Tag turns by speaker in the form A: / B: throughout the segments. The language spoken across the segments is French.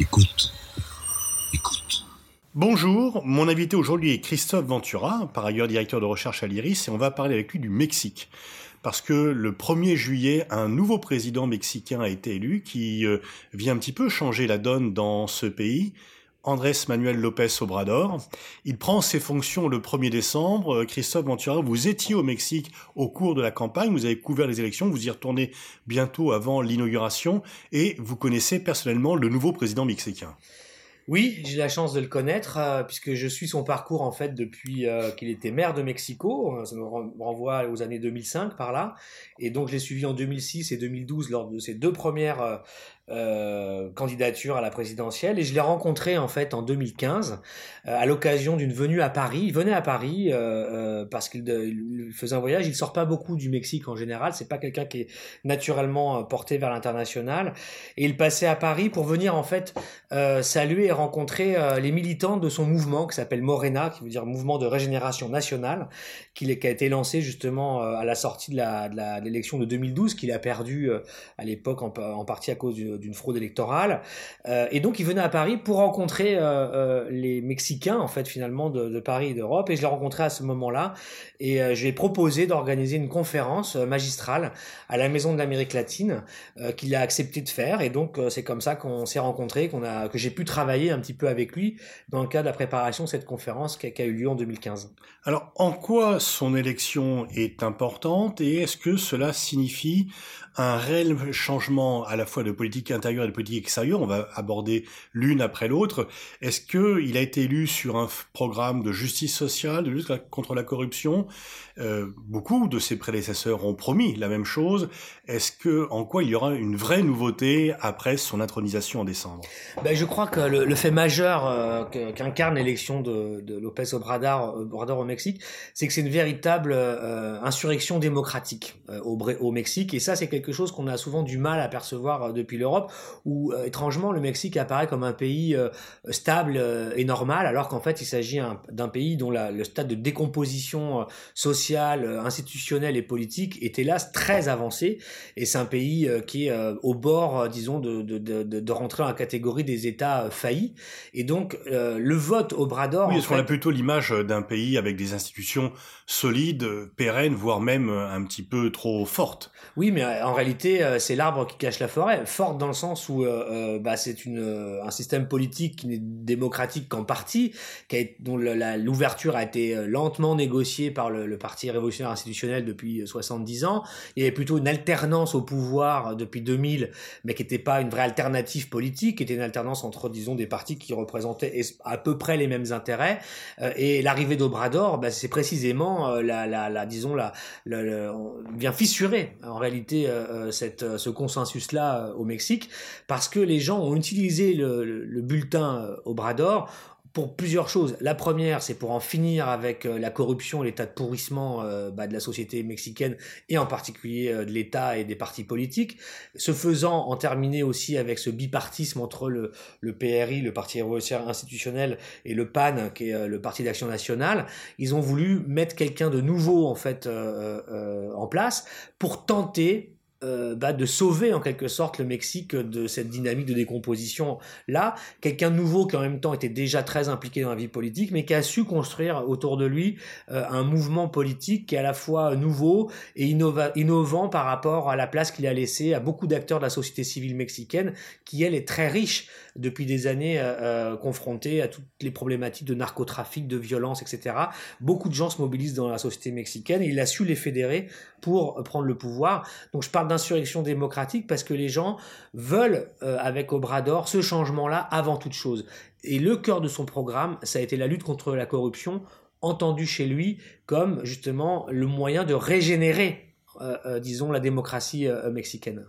A: Écoute. Écoute.
B: Bonjour, mon invité aujourd'hui est Christophe Ventura, par ailleurs directeur de recherche à l'IRIS, et on va parler avec lui du Mexique. Parce que le 1er juillet, un nouveau président mexicain a été élu qui euh, vient un petit peu changer la donne dans ce pays. Andrés Manuel López Obrador. Il prend ses fonctions le 1er décembre. Euh, Christophe Ventura, vous étiez au Mexique au cours de la campagne, vous avez couvert les élections, vous y retournez bientôt avant l'inauguration et vous connaissez personnellement le nouveau président mexicain.
C: Oui, j'ai la chance de le connaître euh, puisque je suis son parcours en fait depuis euh, qu'il était maire de Mexico. Ça me renvoie aux années 2005 par là. Et donc je l'ai suivi en 2006 et 2012 lors de ses deux premières euh, candidature à la présidentielle et je l'ai rencontré en fait en 2015 euh, à l'occasion d'une venue à Paris. Il venait à Paris euh, parce qu'il faisait un voyage. Il sort pas beaucoup du Mexique en général. C'est pas quelqu'un qui est naturellement porté vers l'international. Et il passait à Paris pour venir en fait saluer et rencontrer les militants de son mouvement qui s'appelle Morena, qui veut dire Mouvement de Régénération Nationale, qui, a été lancé justement à la sortie de l'élection de, 2012, qu'il a perdu à l'époque en, en, partie à cause du d'une fraude électorale. Euh, et donc, il venait à Paris pour rencontrer euh, euh, les Mexicains, en fait, finalement, de, Paris et d'Europe. Et je l'ai rencontré à ce moment-là. Et je lui ai proposé d'organiser une conférence magistrale à la Maison de l'Amérique latine, qu'il a accepté de faire. Et donc, c'est comme ça qu'on s'est rencontrés, qu'on a, que j'ai pu travailler un petit peu avec lui dans le cadre de la préparation de cette conférence qui a, qui a eu lieu en 2015.
B: Alors, en quoi son élection est importante et est-ce que cela signifie un réel changement à la fois de politique intérieure et de politique extérieure. On va aborder l'une après l'autre. Est-ce que il a été élu sur un programme de justice sociale, de lutte contre la corruption? Euh, Beaucoup de ses prédécesseurs ont promis la même chose. Est-ce que, en quoi il y aura une vraie nouveauté après son intronisation en décembre?
C: Ben, Je crois que le, fait majeur euh, qu'incarne l'élection de, López Obrador, au Mexique, c'est que c'est une véritable euh, insurrection démocratique au, Mexique. Et ça, c'est quelque chose qu'on a souvent du mal à percevoir depuis l'Europe, où euh, étrangement le Mexique apparaît comme un pays euh, stable et normal, alors qu'en fait il s'agit d'un pays dont la, le stade de décomposition sociale, institutionnelle et politique est hélas très avancé, et c'est un pays qui est au bord, disons, de, de, de, de, rentrer dans la catégorie des États faillis, et donc le vote au bras d'or...
B: Oui, parce qu'on a plutôt l'image d'un pays avec des institutions solides, pérennes, voire même un petit peu trop fortes?
C: Oui, mais en réalité, euh, c'est l'arbre qui cache la forêt. Forte dans le sens où euh, euh, bah, c'est une un système politique qui n'est démocratique qu'en partie, dont l'ouverture a été lentement négociée par le, Parti révolutionnaire institutionnel depuis 70 ans. Il y avait plutôt une alternance au pouvoir depuis 2000, mais qui n'était pas une vraie alternative politique, qui était une alternance entre, disons, des partis qui représentaient à peu près les mêmes intérêts. et l'arrivée d'Obrador, bah, c'est précisément la, la, disons, la, vient fissurer en réalité euh, euh, ce consensus-là euh, au Mexique, parce que les gens ont utilisé le, le bulletin au bras d'or pour plusieurs choses. La première, c'est pour en finir avec la corruption, l'état de pourrissement bah, de la société mexicaine et en particulier de l'État et des partis politiques. Ce faisant, en terminer aussi avec ce bipartisme entre le, le PRI, le Parti révolutionnaire institutionnel, et le PAN, qui est le Parti d'action nationale. Ils ont voulu mettre quelqu'un de nouveau en fait en place pour tenter euh, bah, de sauver en quelque sorte le Mexique de cette dynamique de décomposition là. Quelqu'un nouveau qui en même temps était déjà très impliqué dans la vie politique, mais qui a su construire autour de lui euh, un mouvement politique qui est à la fois nouveau et innovant par rapport à la place qu'il a laissée à beaucoup d'acteurs de la société civile mexicaine, qui elle est très riche depuis des années euh, confrontée à toutes les problématiques de narcotrafic, de violence, etc. Beaucoup de gens se mobilisent dans la société mexicaine et il a su les fédérer pour prendre le pouvoir. Donc je parle d'insurrection démocratique parce que les gens veulent, euh, avec Obrador, ce changement-là avant toute chose. Et le cœur de son programme, ça a été la lutte contre la corruption, entendu chez lui comme justement le moyen de régénérer, euh, euh, disons, la démocratie mexicaine.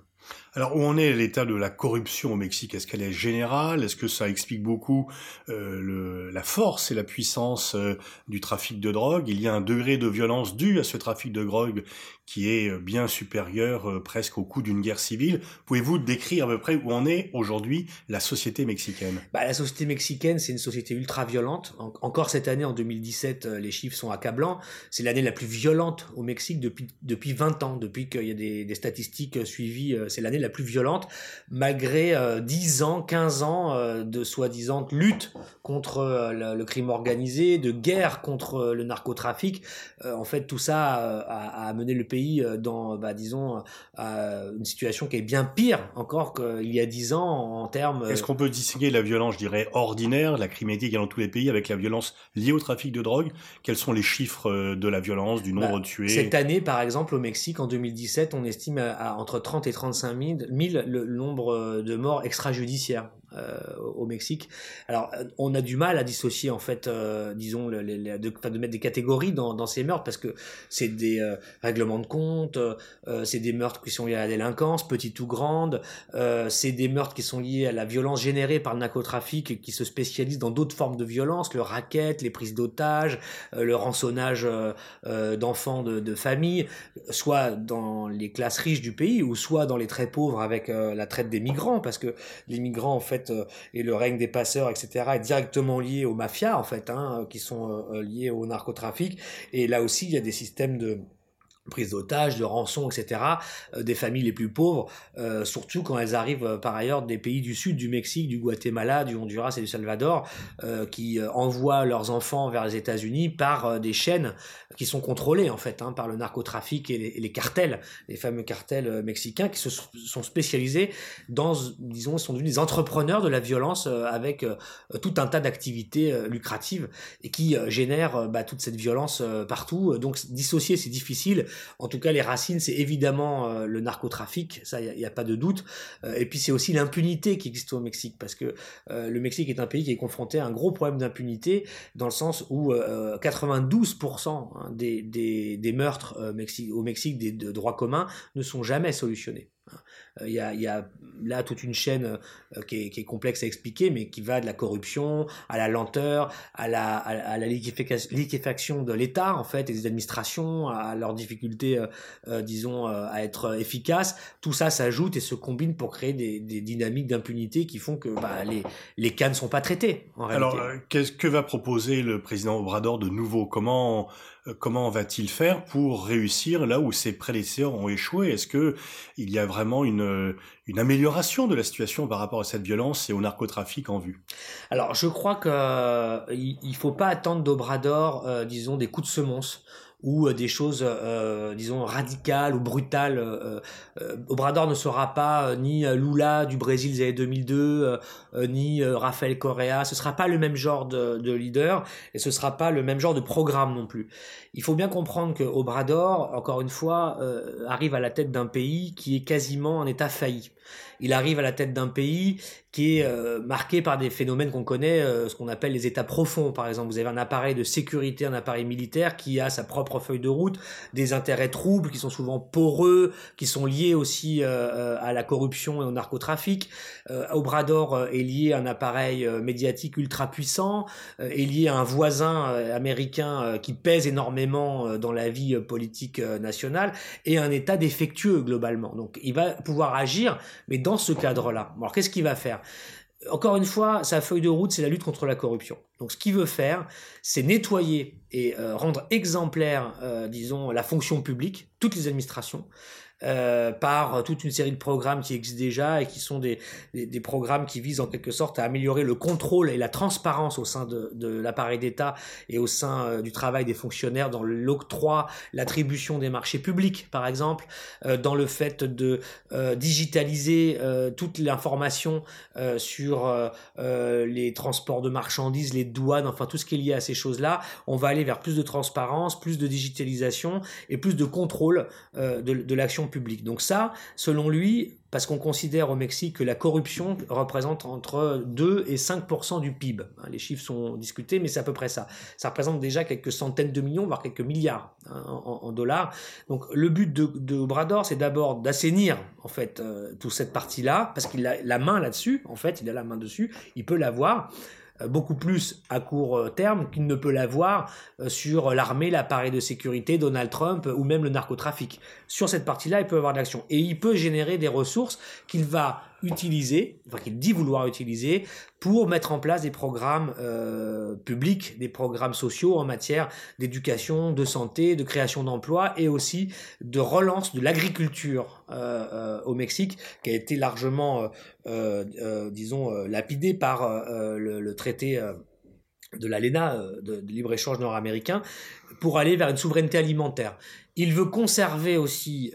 B: Alors, où en est l'état de la corruption au Mexique? Est-ce qu'elle est générale? Est-ce que ça explique beaucoup euh, le, la force et la puissance euh, du trafic de drogue? Il y a un degré de violence dû à ce trafic de drogue qui est euh, bien supérieur euh, presque au coût d'une guerre civile. Pouvez-vous décrire à peu près où en est aujourd'hui la société mexicaine?
C: Bah, La société mexicaine, c'est une société ultra violente. encore cette année, en 2017, les chiffres sont accablants. C'est l'année la plus violente au Mexique depuis, depuis 20 ans, depuis qu'il y a des, des statistiques suivies. c'est l'année la plus violente, malgré euh, 10 ans, 15 ans euh, de soi-disant lutte contre euh, le, le, crime organisé, de guerre contre euh, le narcotrafic. En fait, tout ça a, a, amené le pays dans, bah, disons, à une situation qui est bien pire encore qu'il y a 10 ans en termes...
B: Est-ce qu'on peut distinguer la violence, je dirais, ordinaire, la criminalité qui est dans tous les pays, avec la violence liée au trafic de drogue? Quels sont les chiffres de la violence, du nombre
C: bah,
B: de tués?
C: Cette année, par exemple, au Mexique, en 2017, on estime à, à entre 30 et 35 000, 000 le nombre de morts extrajudiciaires euh, au Mexique. Alors, on a du mal à dissocier, en fait, euh, disons, les, les, de, de, mettre des catégories dans, dans, ces meurtres, parce que c'est des euh, règlements de compte, euh, c'est des meurtres qui sont liés à la délinquance, petite ou grande, euh, c'est des meurtres qui sont liés à la violence générée par le narcotrafic et qui se spécialisent dans d'autres formes de violence, le racket, les prises d'otages, euh, le rançonnage d'enfants de, de famille, soit dans les classes riches du pays, ou soit dans les très pauvres avec la traite des migrants, parce que les migrants, en fait, euh, et le règne des passeurs, etc., est directement lié aux mafias, en fait, hein, qui sont euh, liés au narcotrafic. Et là aussi, il y a des systèmes de prise d'otages, de rançon, etc., euh, des familles les plus pauvres, euh, surtout quand elles arrivent euh, par ailleurs des pays du sud, du Mexique, du Guatemala, du Honduras et du Salvador, euh, qui euh, envoient leurs enfants vers les États-Unis par euh, des chaînes qui sont contrôlées en fait hein, par le narcotrafic et les, les, cartels, les fameux cartels mexicains qui se sont spécialisés dans, disons, sont devenus des entrepreneurs de la violence avec tout un tas d'activités lucratives et qui génèrent bah, toute cette violence partout. Donc dissocier c'est difficile en tout cas, les racines, c'est évidemment euh, le narcotrafic, ça, il n'y a, pas de doute. Euh, et puis, c'est aussi l'impunité qui existe au Mexique, parce que euh, le Mexique est un pays qui est confronté à un gros problème d'impunité, dans le sens où 92% hein, des, des, meurtres au Mexique des, de droit commun ne sont jamais solutionnés. Il y, a, il y, a, là toute une chaîne qui est, qui est, complexe à expliquer, mais qui va de la corruption à la lenteur, à la, à, la liquéfaction de l'État, en fait, et des administrations, à leur difficulté, euh, euh, disons, euh, à être efficace. Tout ça s'ajoute et se combine pour créer des, des dynamiques d'impunité qui font que bah, les, les cas ne sont pas traités, en
B: réalité. Alors, qu'est-ce que va proposer le président Obrador de nouveau? Comment comment va-t-il faire pour réussir là où ses prédécesseurs ont échoué? Est-ce que il y a vraiment une, une amélioration de la situation par rapport à cette violence et au narcotrafic en vue?
C: Alors, je crois qu'il ne faut pas attendre d'Obrador, euh, disons, des coups de semonce ou euh, des choses, euh, disons, radicales ou brutales. Euh, euh Obrador ne sera pas ni Lula du Brésil des années 2002, ni Rafael Correa. Ce sera pas le même genre de, de, leader et ce sera pas le même genre de programme non plus. Il faut bien comprendre que Obrador, encore une fois, arrive à la tête d'un pays qui est quasiment en état failli. Il arrive à la tête d'un pays qui est euh, marqué par des phénomènes qu'on connaît, euh, ce qu'on appelle les états profonds. Par exemple, vous avez un appareil de sécurité, un appareil militaire qui a sa propre feuille de route, des intérêts troubles qui sont souvent poreux, qui sont liés aussi euh, à la corruption et au narcotrafic. Obrador est lié à un appareil médiatique ultra puissant, est lié à un voisin américain qui pèse énormément dans la vie politique nationale et un état défectueux globalement. Donc, il va pouvoir agir, mais dans ce cadre-là. Alors, qu'est-ce qu'il va faire? Encore une fois, sa feuille de route, c'est la lutte contre la corruption. Donc ce qu'il veut faire, c'est nettoyer et euh, rendre exemplaire, euh, disons, la fonction publique, toutes les administrations, euh, par toute une série de programmes qui existent déjà et qui sont des, des, des, programmes qui visent en quelque sorte à améliorer le contrôle et la transparence au sein de, de l'appareil d'État et au sein euh, du travail des fonctionnaires dans l'octroi, l'attribution des marchés publics par exemple, euh, dans le fait de euh, digitaliser toute l'information sur les transports de marchandises, les douanes, enfin tout ce qui est lié à ces choses-là. On va aller vers plus de transparence, plus de digitalisation et plus de contrôle de, de l'action Donc ça, selon lui, parce qu'on considère au Mexique que la corruption représente entre 2 et 5% du PIB. Hein, les chiffres sont discutés, mais c'est à peu près ça. Ça représente déjà quelques centaines de millions, voire quelques milliards hein, en, en, dollars. Donc le but de, de Obrador, c'est d'abord d'assainir en fait euh, toute cette partie-là, parce qu'il a la main là-dessus. En fait, il a la main dessus, il peut l'avoir beaucoup plus à court terme qu'il ne peut l'avoir sur l'armée, l'appareil de sécurité, Donald Trump ou même le narcotrafic. Sur cette partie-là, il peut avoir de l'action. Et il peut générer des ressources qu'il va utiliser, enfin qu'il dit vouloir utiliser, pour mettre en place des programmes euh, publics, des programmes sociaux en matière d'éducation, de santé, de création d'emplois et aussi de relance de l'agriculture euh, euh, au Mexique, qui a été largement, disons, lapidé par le, traité de l'ALENA, de, libre-échange nord-américain, pour aller vers une souveraineté alimentaire. Il veut conserver aussi,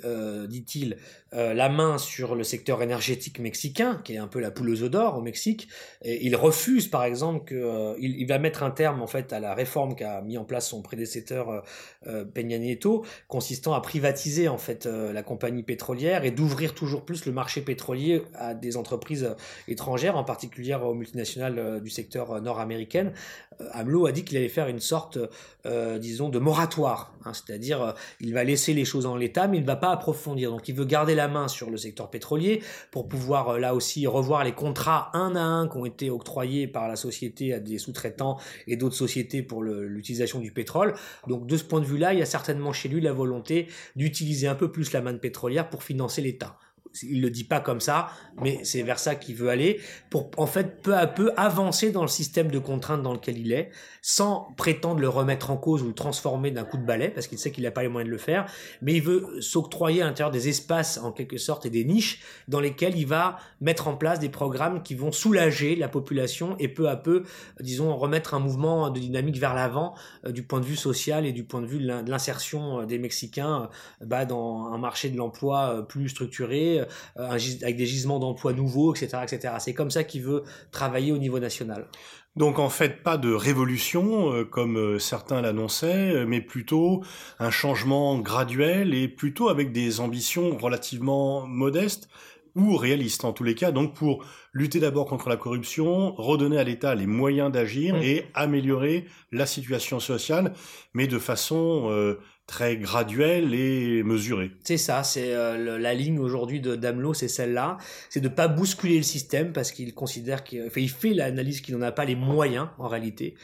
C: dit-il, euh, la main sur le secteur énergétique mexicain, qui est un peu la poule aux œufs d'or au Mexique. Et il refuse, par exemple, qu'il euh, va mettre un terme en fait à la réforme qu'a mis en place son prédécesseur Peña Nieto, consistant à privatiser en fait la compagnie pétrolière et d'ouvrir toujours plus le marché pétrolier à des entreprises étrangères, en particulier aux multinationales du secteur nord-américain. AMLO a dit qu'il allait faire une sorte, disons, de moratoire, hein, c'est-à-dire il va laisser les choses en l'état, mais il ne va pas approfondir. Donc il veut garder la main sur le secteur pétrolier pour pouvoir euh, là aussi revoir les contrats un à un qui ont été octroyés par la société à des sous-traitants et d'autres sociétés pour l'utilisation du pétrole. Donc de ce point de vue-là, il y a certainement chez lui la volonté d'utiliser un peu plus la manne pétrolière pour financer l'État il le dit pas comme ça, mais c'est vers ça qu'il veut aller pour en fait peu à peu avancer dans le système de contraintes dans lequel il est, sans prétendre le remettre en cause ou le transformer d'un coup de balai, parce qu'il sait qu'il n'a pas les moyens de le faire, mais il veut s'octroyer à l'intérieur des espaces en quelque sorte et des niches dans lesquelles il va mettre en place des programmes qui vont soulager la population et peu à peu, disons, remettre un mouvement de dynamique vers l'avant euh, du point de vue social et du point de vue de l'insertion euh, des Mexicains euh, bah, dans un marché de l'emploi plus structuré, avec des gisements d'emplois nouveaux, etc., etc. C'est comme ça qu'il veut travailler au niveau national.
B: Donc en fait, pas de révolution euh, comme euh, certains l'annonçaient, mais plutôt un changement graduel et plutôt avec des ambitions relativement modestes ou réalistes en tous les cas. Donc pour lutter d'abord contre la corruption, redonner à l'État les moyens d'agir mmh. et améliorer la situation sociale, mais de façon très graduelle et mesurée.
C: C'est ça, c'est euh, la ligne aujourd'hui de Damelot, c'est celle-là, c'est de pas bousculer le système parce qu'il considère qu'il fait, l'analyse qu'il n'en a pas les moyens en réalité,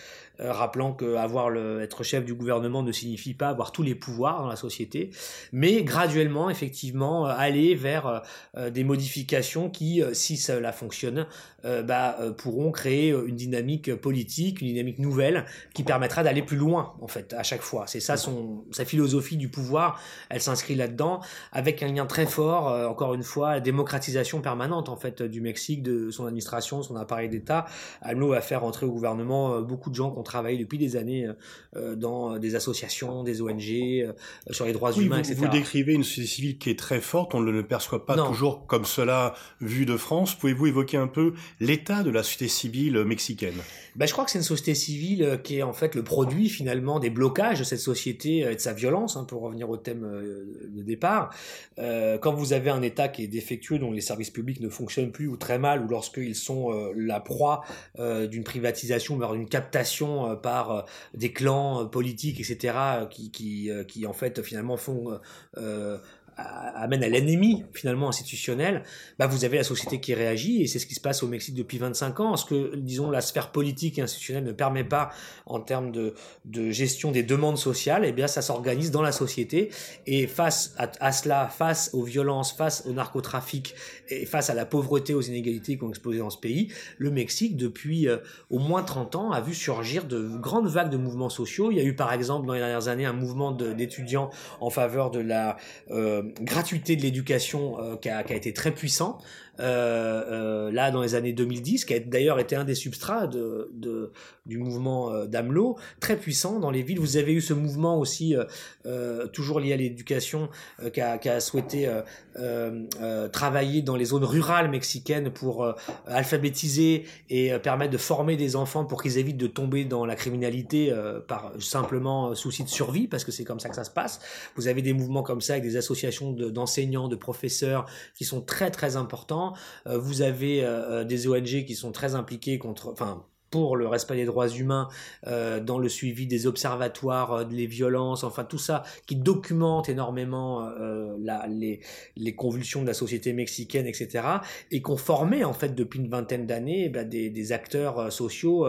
C: rappelant que avoir le, être chef du gouvernement ne signifie pas avoir tous les pouvoirs dans la société, mais graduellement effectivement euh, aller vers des modifications qui, si cela fonctionne, bah, pourront créer une dynamique politique, une dynamique nouvelle qui permettra d'aller plus loin en fait à chaque fois. C'est ça son sa philosophie du pouvoir, elle s'inscrit là-dedans, avec un lien très fort, euh, encore une fois, la démocratisation permanente en fait du Mexique, de son administration, son appareil d'État. AMLO va faire entrer au gouvernement euh, beaucoup de gens ont travaillé depuis des années euh, dans des associations, des ONG, sur les droits humains,
B: etc. Vous décrivez une société civile qui est très forte, on ne le perçoit pas toujours comme cela vu de France. Pouvez-vous évoquer un peu l'état de la société civile mexicaine?
C: Ben, Je crois que c'est une société civile qui est en fait le produit finalement des blocages de cette société et de sa violence, hein, pour revenir au thème euh, de départ. Euh, quand vous avez un État qui est défectueux, dont les services publics ne fonctionnent plus ou très mal, ou lorsqu'ils sont euh, la proie d'une privatisation, voire d'une captation par des clans politiques, etc., qui, qui, qui en fait finalement font amène à l'ennemi finalement institutionnel, bah vous avez la société qui réagit et c'est ce qui se passe au Mexique depuis 25 ans. Ce que disons la sphère politique et institutionnelle ne permet pas en termes de, de gestion des demandes sociales, eh bien ça s'organise dans la société et face à, cela, face aux violences, face au narcotrafic et face à la pauvreté, aux inégalités qui ont explosé dans ce pays, le Mexique depuis euh, au moins 30 ans a vu surgir de grandes vagues de mouvements sociaux. Il y a eu par exemple dans les dernières années un mouvement d'étudiants en faveur de la euh, gratuité de l'éducation euh, qui, a, qui, a, été très puissant. Euh, euh, là dans les années 2010, qui a d'ailleurs été un des substrats du mouvement euh, d'Amelot, très puissant dans les villes. Vous avez eu ce mouvement aussi, toujours lié à l'éducation, qui a, souhaité travailler dans les zones rurales mexicaines pour alphabétiser et permettre de former des enfants pour qu'ils évitent de tomber dans la criminalité par simplement souci de survie, parce que c'est comme ça que ça se passe. Vous avez des mouvements comme ça avec des associations d'enseignants, de, professeurs qui sont très très importants vous avez euh, euh, des ONG qui sont très impliquées contre, enfin, pour le respect des droits humains, euh, dans le suivi des observatoires, euh, les violences, enfin tout ça, qui documente énormément euh, la, les, les, convulsions de la société mexicaine, etc., et qu'on formé en fait depuis une vingtaine d'années bah, des, des, acteurs euh, sociaux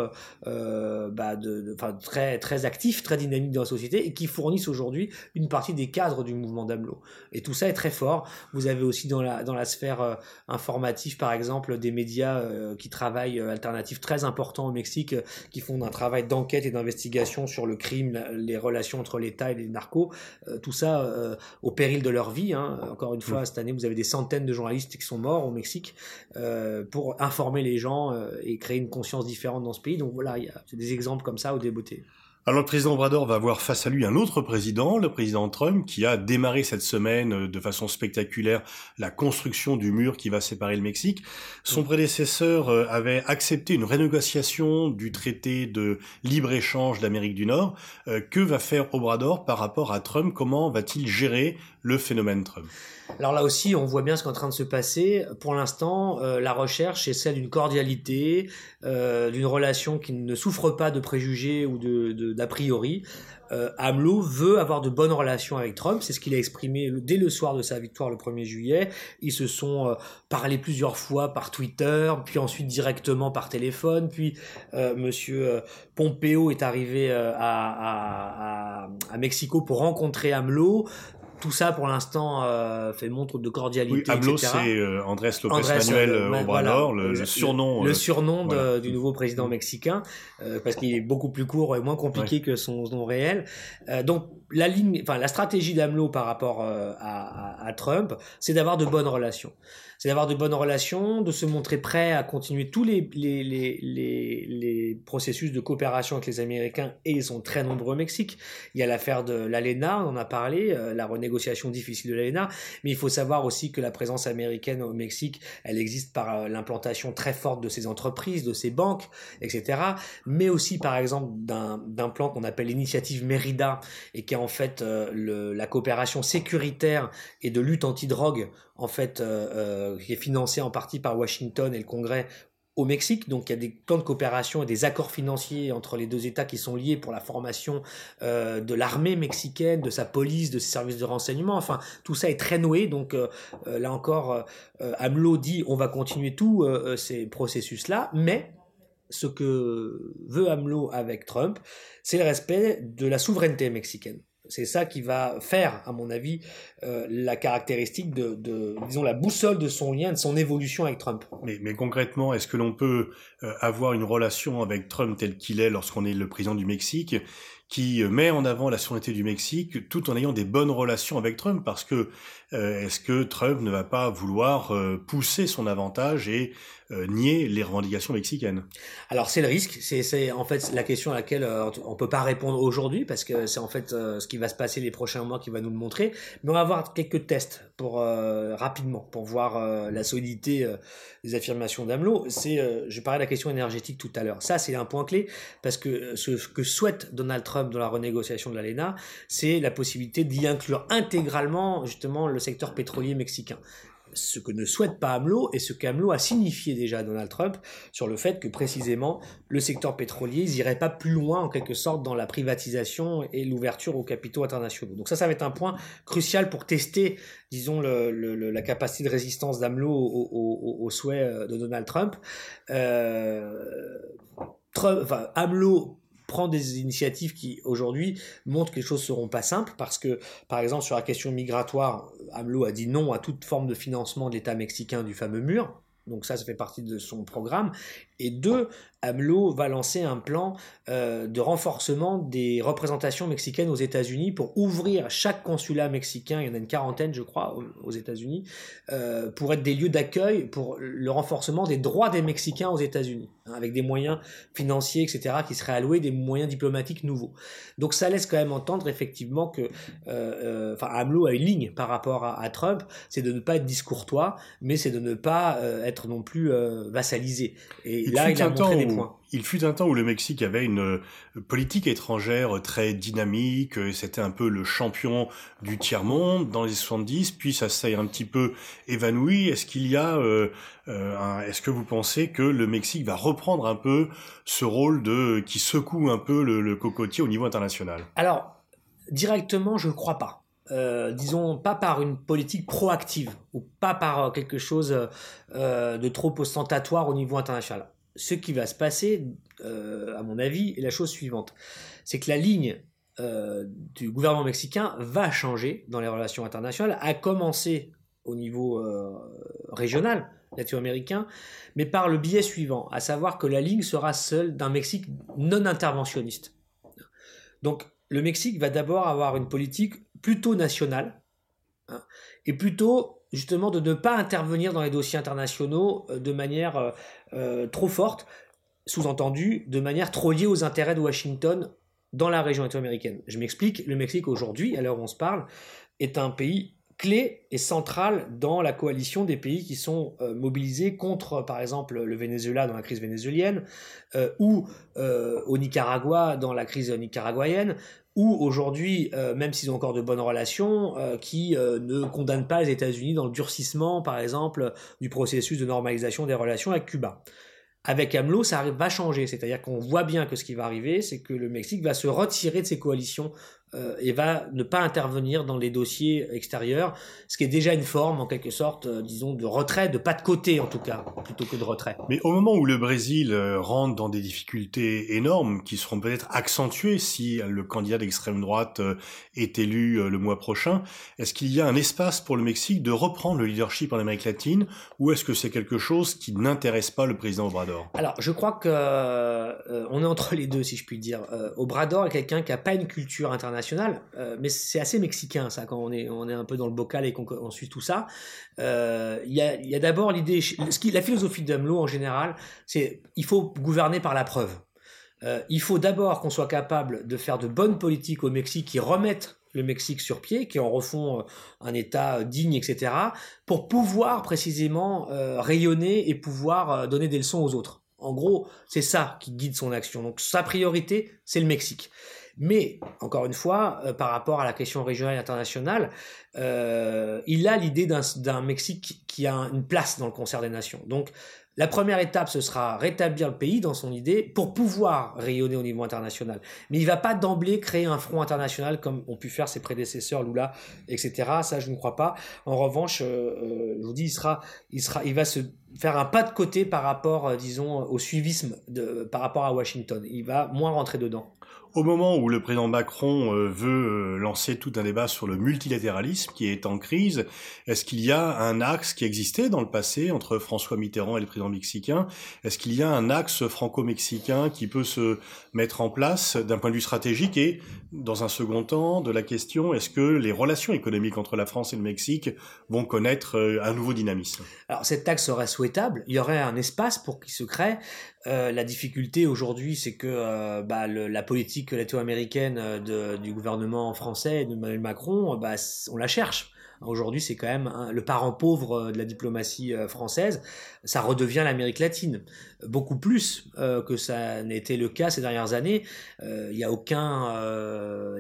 C: euh, bah, de, de, très, très actifs, très dynamiques dans la société, et qui fournissent aujourd'hui une partie des cadres du mouvement d'AMLO. Et tout ça est très fort. Vous avez aussi dans la, dans la sphère informative, par exemple, des médias qui travaillent alternatifs très importants Mexique euh, qui font un travail d'enquête et d'investigation sur le crime, les relations entre l'État et les narcos, euh, tout ça euh, au péril de leur vie. Hein. Encore une fois, mm. cette année, vous avez des centaines de journalistes qui sont morts au Mexique pour informer les gens et créer une conscience différente dans ce pays. Donc voilà, il y a des exemples comme ça au débeauté.
B: Alors le président Obrador va avoir face à lui un autre président, le président Trump, qui a démarré cette semaine euh, de façon spectaculaire la construction du mur qui va séparer le Mexique. Son prédécesseur euh, avait accepté une renégociation du traité de libre-échange d'Amérique du Nord. Euh, que va faire Obrador par rapport à Trump? Comment va-t-il gérer le phénomène Trump
C: alors là aussi, on voit bien ce qui est en train de se passer. Pour l'instant, euh, la recherche est celle d'une cordialité, euh, d'une relation qui ne souffre pas de préjugés ou de d'a priori. Euh, AMLO veut avoir de bonnes relations avec Trump, c'est ce qu'il a exprimé dès le soir de sa victoire le 1er juillet. Ils se sont euh, parlé plusieurs fois par Twitter, puis ensuite directement par téléphone, puis Monsieur Pompeo est arrivé à, à, à, Mexico pour rencontrer AMLO tout ça pour l'instant euh, fait montre de cordialité.
B: Oui, c'est euh, Andrés López Manuel euh, Obrador, le, surnom.
C: Le, surnom du nouveau président mexicain, parce qu'il est beaucoup plus court et moins compliqué que son nom réel. donc la ligne, enfin la stratégie d'AMLO par rapport à, à, Trump, c'est d'avoir de bonnes relations c'est d'avoir de bonnes relations, de se montrer prêt à continuer tous les, les, les, les, processus de coopération avec les Américains, et ils sont très nombreux au Mexique. Il y a l'affaire de l'ALENA, on en a parlé, euh, la renégociation difficile de l'ALENA, mais il faut savoir aussi que la présence américaine au Mexique, elle existe par euh, l'implantation très forte de ces entreprises, de ces banques, etc., mais aussi par exemple d'un plan qu'on appelle l'initiative Mérida, et qui est en fait euh, le, la coopération sécuritaire et de lutte anti-drogue en fait, euh, euh, qui est financé en partie par Washington et le Congrès au Mexique. Donc il y a des plans de coopération et des accords financiers entre les deux États qui sont liés pour la formation euh, de l'armée mexicaine, de sa police, de ses services de renseignement. Enfin, tout ça est très noué. Donc là encore, AMLO dit on va continuer tous ces processus-là, mais ce que veut AMLO avec Trump, c'est le respect de la souveraineté mexicaine. C'est ça qui va faire, à mon avis, euh, la caractéristique de, de, disons, la boussole de son lien, de son évolution avec Trump.
B: Mais, mais concrètement, est-ce que l'on peut euh, avoir une relation avec Trump tel qu'il est lorsqu'on est le président du Mexique qui met en avant la souveraineté du Mexique tout en ayant des bonnes relations avec Trump? Parce que euh, est-ce que Trump ne va pas vouloir euh, pousser son avantage et euh, nier les revendications mexicaines?
C: Alors c'est le risque, c'est en fait la question à laquelle on peut pas répondre aujourd'hui parce que c'est en fait ce qui va se passer les prochains mois qui va nous le montrer, mais on va avoir quelques tests pour rapidement pour voir la solidité des affirmations d'Amelot. C'est, je parlais de la question énergétique tout à l'heure. Ça c'est un point clé parce que ce que souhaite Donald Trump dans la renégociation de l'ALENA, c'est la possibilité d'y inclure intégralement justement le secteur pétrolier mexicain ce que ne souhaite pas AMLO et ce qu'AMLO a signifié déjà à Donald Trump sur le fait que précisément le secteur pétrolier n'irait pas plus loin en quelque sorte dans la privatisation et l'ouverture aux capitaux internationaux. Donc ça, ça va être un point crucial pour tester, disons, la capacité de résistance d'AMLO aux au, souhaits euh, de Donald Trump. Euh, Trump enfin, AMLO prend des initiatives qui aujourd'hui montrent que les choses seront pas simples parce que par exemple sur la question migratoire AMLO a dit non à toute forme de financement de l'État mexicain du fameux mur donc ça, ça fait partie de son programme. Et deux, AMLO va lancer un plan euh, de renforcement des représentations mexicaines aux États-Unis pour ouvrir chaque consulat mexicain, il y en a une quarantaine je crois aux États-Unis, euh, pour être des lieux d'accueil pour le renforcement des droits des Mexicains aux États-Unis, hein, avec des moyens financiers, etc., qui seraient alloués, des moyens diplomatiques nouveaux. Donc ça laisse quand même entendre effectivement que, euh, enfin, AMLO a une ligne par rapport à, à Trump, c'est de ne pas être discourtois, mais c'est de ne pas être être non plus vassalisé. Et
B: Il
C: là,
B: fut
C: il a
B: un
C: montré
B: temps
C: des
B: où-
C: points.
B: Il fut un temps où le Mexique avait une euh, politique étrangère très dynamique, euh, c'était un peu le champion du tiers-monde dans les 70, puis ça s'est un petit peu évanoui. Est-ce qu'il y a, euh, euh, est-ce que vous pensez que le Mexique va reprendre un peu ce rôle de qui secoue un peu le, le cocotier au niveau international?
C: Alors, directement, je ne crois pas. Euh, disons, pas par une politique proactive ou pas par euh, quelque chose euh, de trop ostentatoire au niveau international. Ce qui va se passer, à mon avis, est la chose suivante. C'est que la ligne du gouvernement mexicain va changer dans les relations internationales, à commencer au niveau régional latino-américain, mais par le biais suivant, à savoir que la ligne sera celle d'un Mexique non interventionniste. Donc le Mexique va d'abord avoir une politique plutôt nationale, hein, et plutôt justement de ne pas intervenir dans les dossiers internationaux euh, de manière euh, euh, trop forte, sous-entendu de manière trop liée aux intérêts de Washington dans la région latino-américaine. Je m'explique, le Mexique aujourd'hui, à l'heure où on se parle, est un pays clé et central dans la coalition des pays qui sont mobilisés contre, par exemple, le Venezuela dans la crise vénézuélienne, ou au Nicaragua dans la crise nicaraguayenne, ou aujourd'hui, euh, même s'ils ont encore de bonnes relations, euh, qui euh, ne condamnent pas les États-Unis dans le durcissement, par exemple, du processus de normalisation des relations avec Cuba. Avec AMLO, ça va changer, c'est-à-dire qu'on voit bien que ce qui va arriver, c'est que le Mexique va se retirer de ses coalitions et va ne pas intervenir dans les dossiers extérieurs, ce qui est déjà une forme, en quelque sorte, euh, disons, de retrait, de pas de côté en tout cas, plutôt que de retrait.
B: Mais au moment où le Brésil euh, rentre dans des difficultés énormes, qui seront peut-être accentuées si le candidat d'extrême droite euh, est élu euh, le mois prochain, est-ce qu'il y a un espace pour le Mexique de reprendre le leadership en Amérique latine, ou est-ce que c'est quelque chose qui n'intéresse pas le président Obrador?
C: Alors, je crois que euh, on est entre les deux, si je puis dire. Euh, Obrador est quelqu'un qui a pas une culture internationale, euh, mais c'est assez mexicain, ça, quand on est, on est un peu dans le bocal et qu'on on suit tout ça. Euh, Il y a, d'abord l'idée, la philosophie d'Amelot en général, c'est il faut gouverner par la preuve. Euh, il faut d'abord qu'on soit capable de faire de bonnes politiques au Mexique qui remettent le Mexique sur pied, qui en refont un État digne, etc., pour pouvoir précisément rayonner et pouvoir donner des leçons aux autres. En gros, c'est ça qui guide son action. Donc sa priorité, c'est le Mexique. Mais, encore une fois, euh, par rapport à la question régionale et internationale, euh, il a l'idée d'un Mexique qui a une place dans le concert des nations. Donc, la première étape, ce sera rétablir le pays dans son idée pour pouvoir rayonner au niveau international. Mais il va pas d'emblée créer un front international comme ont pu faire ses prédécesseurs, Lula, etc. Ça, je ne crois pas. En revanche, euh, je vous dis, il sera, il sera, il va se faire un pas de côté par rapport, disons, au suivisme de, par rapport à Washington. Il va moins rentrer dedans.
B: Au moment où le président Macron euh, veut euh, lancer tout un débat sur le multilatéralisme qui est en crise, est-ce qu'il y a un axe qui existait dans le passé entre François Mitterrand et le président mexicain? Est-ce qu'il y a un axe franco-mexicain qui peut se mettre en place d'un point de vue stratégique? Et dans un second temps, de la question, est-ce que les relations économiques entre la France et le Mexique vont connaître euh, un nouveau dynamisme?
C: Alors cette taxe serait souhaitable, il y aurait un espace pour qu'il se crée. Euh, la difficulté aujourd'hui, c'est que euh, bah, le- la politique latino-américaine euh, du gouvernement français de Emmanuel Macron, bah, on la cherche. Aujourd'hui, c'est quand même le parent pauvre euh, de la diplomatie euh, française. Ça redevient l'Amérique latine, beaucoup plus euh, que ça n'était le cas ces dernières années. Il n'y a aucun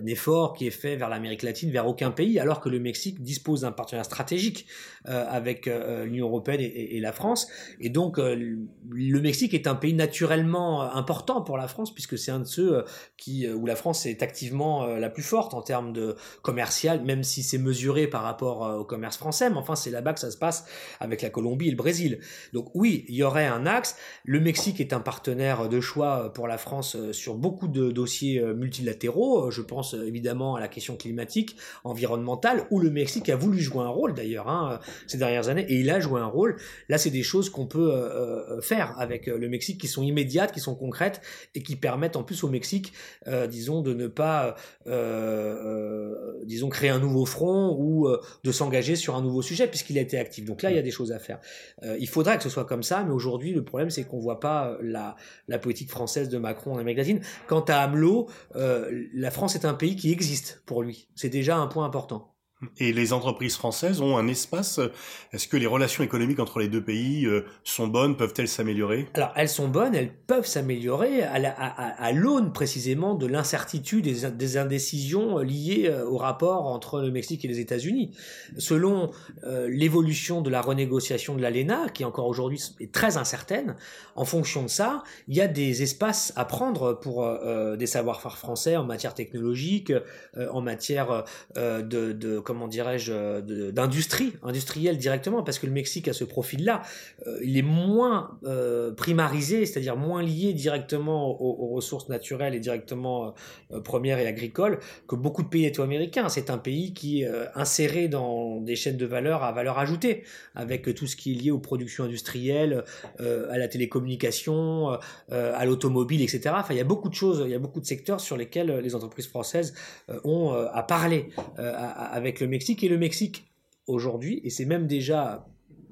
C: effort qui est fait vers l'Amérique latine, vers aucun pays, alors que le Mexique dispose d'un partenaire stratégique avec l'Union européenne et, la France. Et donc, le Mexique est un pays naturellement important pour la France, puisque c'est un de ceux où la France est activement la plus forte en termes de commercial, même si c'est mesuré par rapport euh, au commerce français. Mais enfin, c'est là-bas que ça se passe avec la Colombie et le Brésil. Donc oui, il y aurait un axe. Le Mexique est un partenaire de choix euh, pour la France euh, sur beaucoup de dossiers multilatéraux. Je pense évidemment à la question climatique, environnementale, où le Mexique a voulu jouer un rôle d'ailleurs hein, ces dernières années, et il a joué un rôle. Là, c'est des choses qu'on peut euh, faire avec le Mexique qui sont immédiates, qui sont concrètes et qui permettent en plus au Mexique, euh, disons, de ne pas, euh, disons, créer un nouveau front ou de s'engager sur un nouveau sujet puisqu'il a été actif. Donc là, il y a des choses à faire. Euh, il faudrait que ce soit comme ça, mais aujourd'hui, le problème, c'est qu'on voit pas euh, la, la politique française de Macron en Amérique latine. Quant à AMLO, euh, la France est un pays qui existe pour lui. C'est déjà un point important.
B: Et les entreprises françaises ont un espace. Est-ce que les relations économiques entre les deux pays euh, sont bonnes? Peuvent-elles s'améliorer?
C: Alors, elles sont bonnes, elles peuvent s'améliorer à, l'aune précisément de l'incertitude et des indécisions liées euh, au rapport entre le Mexique et les États-Unis. Selon euh, l'évolution de la renégociation de l'ALENA, qui encore aujourd'hui est très incertaine, en fonction de ça, il y a des espaces à prendre pour des savoir-faire français en matière technologique, en matière de, de comment dirais-je, d'industrie, industrielle directement, parce que le Mexique a ce profil-là. Euh, il est moins euh, primarisé, c'est-à-dire moins lié directement aux, ressources naturelles et directement euh, premières et agricoles que beaucoup de pays états-américains. C'est un pays qui est inséré dans des chaînes de valeur à valeur ajoutée, avec tout ce qui est lié aux productions industrielles, à la télécommunication, à l'automobile, etc. Enfin, il y a beaucoup de choses, il y a beaucoup de secteurs sur lesquels les entreprises françaises ont à parler avec le Mexique. Et le Mexique, aujourd'hui, et c'est même déjà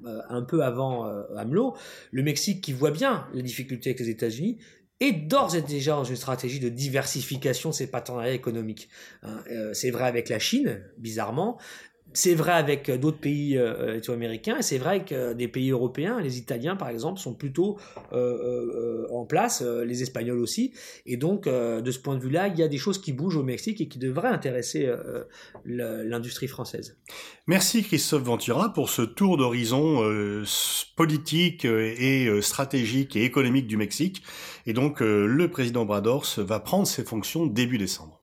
C: euh, un peu avant euh, AMLO, le Mexique qui voit bien les difficultés avec les États-Unis, est d'ores et déjà dans une stratégie de diversification de ses partenariats économiques. Hein, euh, c'est vrai avec la Chine, bizarrement, c'est vrai avec euh, d'autres pays euh, euh américains et c'est vrai que des pays européens, les Italiens par exemple, sont plutôt euh, en place, les Espagnols aussi. Et donc, de ce point de vue-là, il y a des choses qui bougent au Mexique et qui devraient intéresser l'industrie française.
B: Merci Christophe Ventura pour ce tour d'horizon politique et stratégique et économique du Mexique. Et donc, le président Bradors va prendre ses fonctions début décembre.